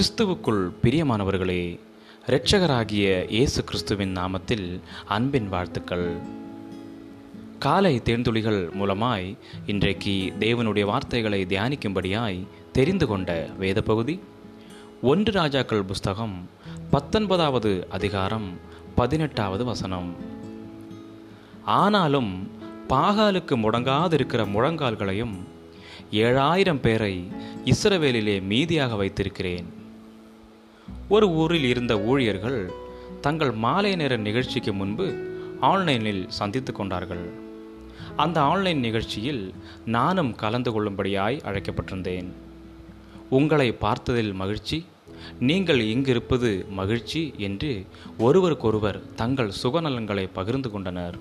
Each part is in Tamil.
கிறிஸ்துவுக்குள் பிரியமானவர்களே இரட்சகராகிய இயேசு கிறிஸ்துவின் நாமத்தில் அன்பின் வாழ்த்துக்கள். காலை தேர்ந்துளிகள் மூலமாய் இன்றைக்கு தேவனுடைய வார்த்தைகளை தியானிக்கும்படியாய் தெரிந்து கொண்ட வேத பகுதி ஒன்று ராஜாக்கள் புஸ்தகம் பத்தொன்பதாவது அதிகாரம் பதினெட்டாவது வசனம். ஆனாலும் பாகாலுக்கு முடங்காதிருக்கிற முழங்கால்களையும் ஏழாயிரம் பேரை இஸ்ரவேலிலே மீதியாக வைத்திருக்கிறேன். ஒரு ஊரில் இருந்த ஊழியர்கள் தங்கள் மாலை நேர நிகழ்ச்சிக்கு முன்பு ஆன்லைனில் சந்தித்து கொண்டார்கள். அந்த ஆன்லைன் நிகழ்ச்சியில் நானும் கலந்து கொள்ளும்படியாய் அழைக்கப்பட்டிருந்தேன். உங்களை பார்த்ததில் மகிழ்ச்சி நீங்கள் இங்கிருப்பது மகிழ்ச்சி என்று ஒருவருக்கொருவர் தங்கள் சுகநலன்களை பகிர்ந்து கொண்டனர்.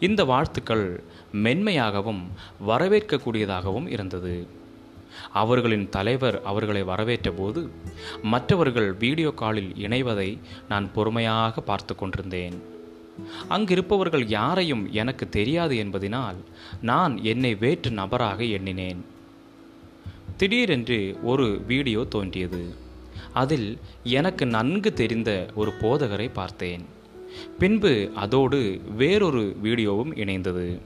இந்த வாழ்த்துக்கள் மென்மையாகவும் வரவேற்கக்கூடியதாகவும் இருந்தது. அவர்களின் தலைவர் அவர்களை வரவேற்ற போது மற்றவர்கள் வீடியோ காலில் இணைவதை நான் பொறுமையாக பார்த்து கொண்டிருந்தேன். அங்கிருப்பவர்கள் யாரையும் எனக்கு தெரியாது என்பதினால் நான் என்னை வேற்று நபராக எண்ணினேன். திடீரென்று ஒரு வீடியோ தோன்றியது. அதில் எனக்கு நன்கு தெரிந்த ஒரு போதகரை பார்த்தேன். பின்பு அதோடு வேறொரு வீடியோவும் இணைந்தது.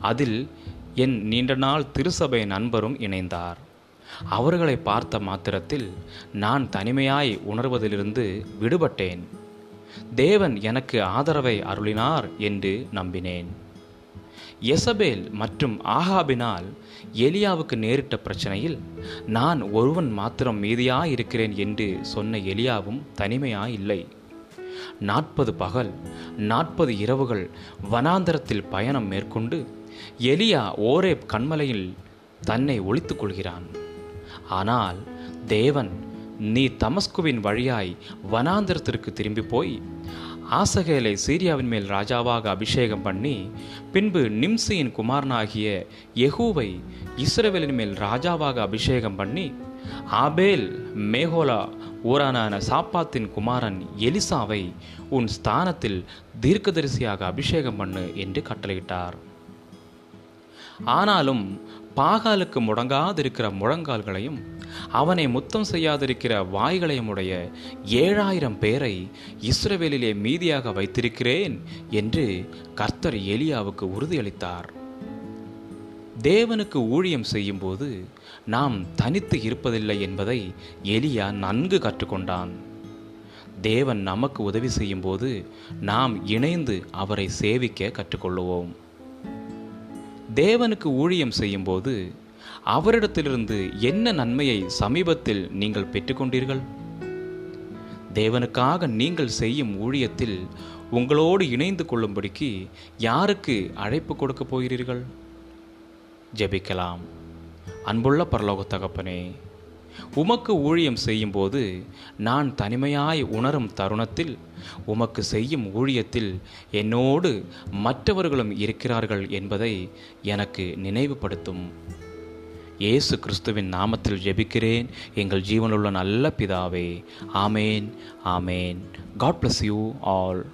அதில் என் நீண்ட நாள் திருசபை நண்பரும் இணைந்தார். அவர்களை பார்த்த மாத்திரத்தில் நான் தனிமையாய் உணர்வதிலிருந்து விடுபட்டேன். தேவன் எனக்கு ஆதரவை அருளினார் என்று நம்பினேன். எசபேல் மற்றும் ஆகாபினால் எலியாவுக்கு நேரிட்ட பிரச்சனையில் நான் ஒருவன் மாத்திரம் மீதியாய் இருக்கிறேன் என்று சொன்ன எலியாவும் தனிமையாய் இல்லை நாற்பது பகல் நாற்பது இரவுகள் வனாந்தரத்தில் பயணம் மேற்கொண்டு எலியா ஓரேப் கண்மலையில் தன்னை ஒழித்துக் கொள்கிறான் ஆனால் தேவன் நீ தமஸ்குவின் வழியாய் வனாந்திரத்திற்கு திரும்பி போய் ஆசகேலை சீரியாவின் மேல் ராஜாவாக அபிஷேகம் பண்ணி பின்பு நிம்சியின் குமாரனாகிய யெகூவை இஸ்ரவேலின் மேல் ராஜாவாக அபிஷேகம் பண்ணி ஆபேல் மேகோலா ஊரானான சாப்பாத்தின் குமாரன் எலிசாவை உன் ஸ்தானத்தில் தீர்க்கதரிசியாக அபிஷேகம் பண்ணு என்று கட்டளையிட்டார். ஆனாலும் பாகாலுக்கு முடங்காதிருக்கிற முழங்கால்களையும் அவனை முத்தம் செய்யாதிருக்கிற வாய்களையும் உடைய ஏழாயிரம் பேரை இஸ்ரவேலிலே மீதியாக வைத்திருக்கிறேன் என்று கர்த்தர் எலியாவுக்கு உறுதியளித்தார். தேவனுக்கு ஊழியம் செய்யும்போது நாம் தனித்து இருப்பதில்லை என்பதை எலியா நன்கு கற்றுக்கொண்டான். தேவன் நமக்கு உதவி செய்யும்போது நாம் இணைந்து அவரை சேவிக்க கற்றுக்கொள்ளுவோம். தேவனுக்கு ஊழியம் செய்யும்போது அவரிடத்திலிருந்து என்ன நன்மையை சமீபத்தில் நீங்கள் பெற்றுக்கொண்டீர்கள்? தேவனுக்காக நீங்கள் செய்யும் ஊழியத்தில் உங்களோடு இணைந்து கொள்ளும்படிக்கு யாருக்கு அழைப்பு கொடுக்க போகிறீர்கள்? ஜெபிக்கலாம். அன்புள்ள பரலோக தகப்பனே உமக்கு ஊழியம் செய்யும்போது நான் தனிமையாய் உணரும் தருணத்தில் உமக்கு செய்யும் ஊழியத்தில் என்னோடு மற்றவர்களும் இருக்கிறார்கள் என்பதை எனக்கு நினைவுபடுத்தும். இயேசு கிறிஸ்துவின் நாமத்தில் ஜெபிக்கிறேன். எங்கள் ஜீவனுள்ள நல்ல பிதாவே ஆமேன் ஆமேன். God bless you all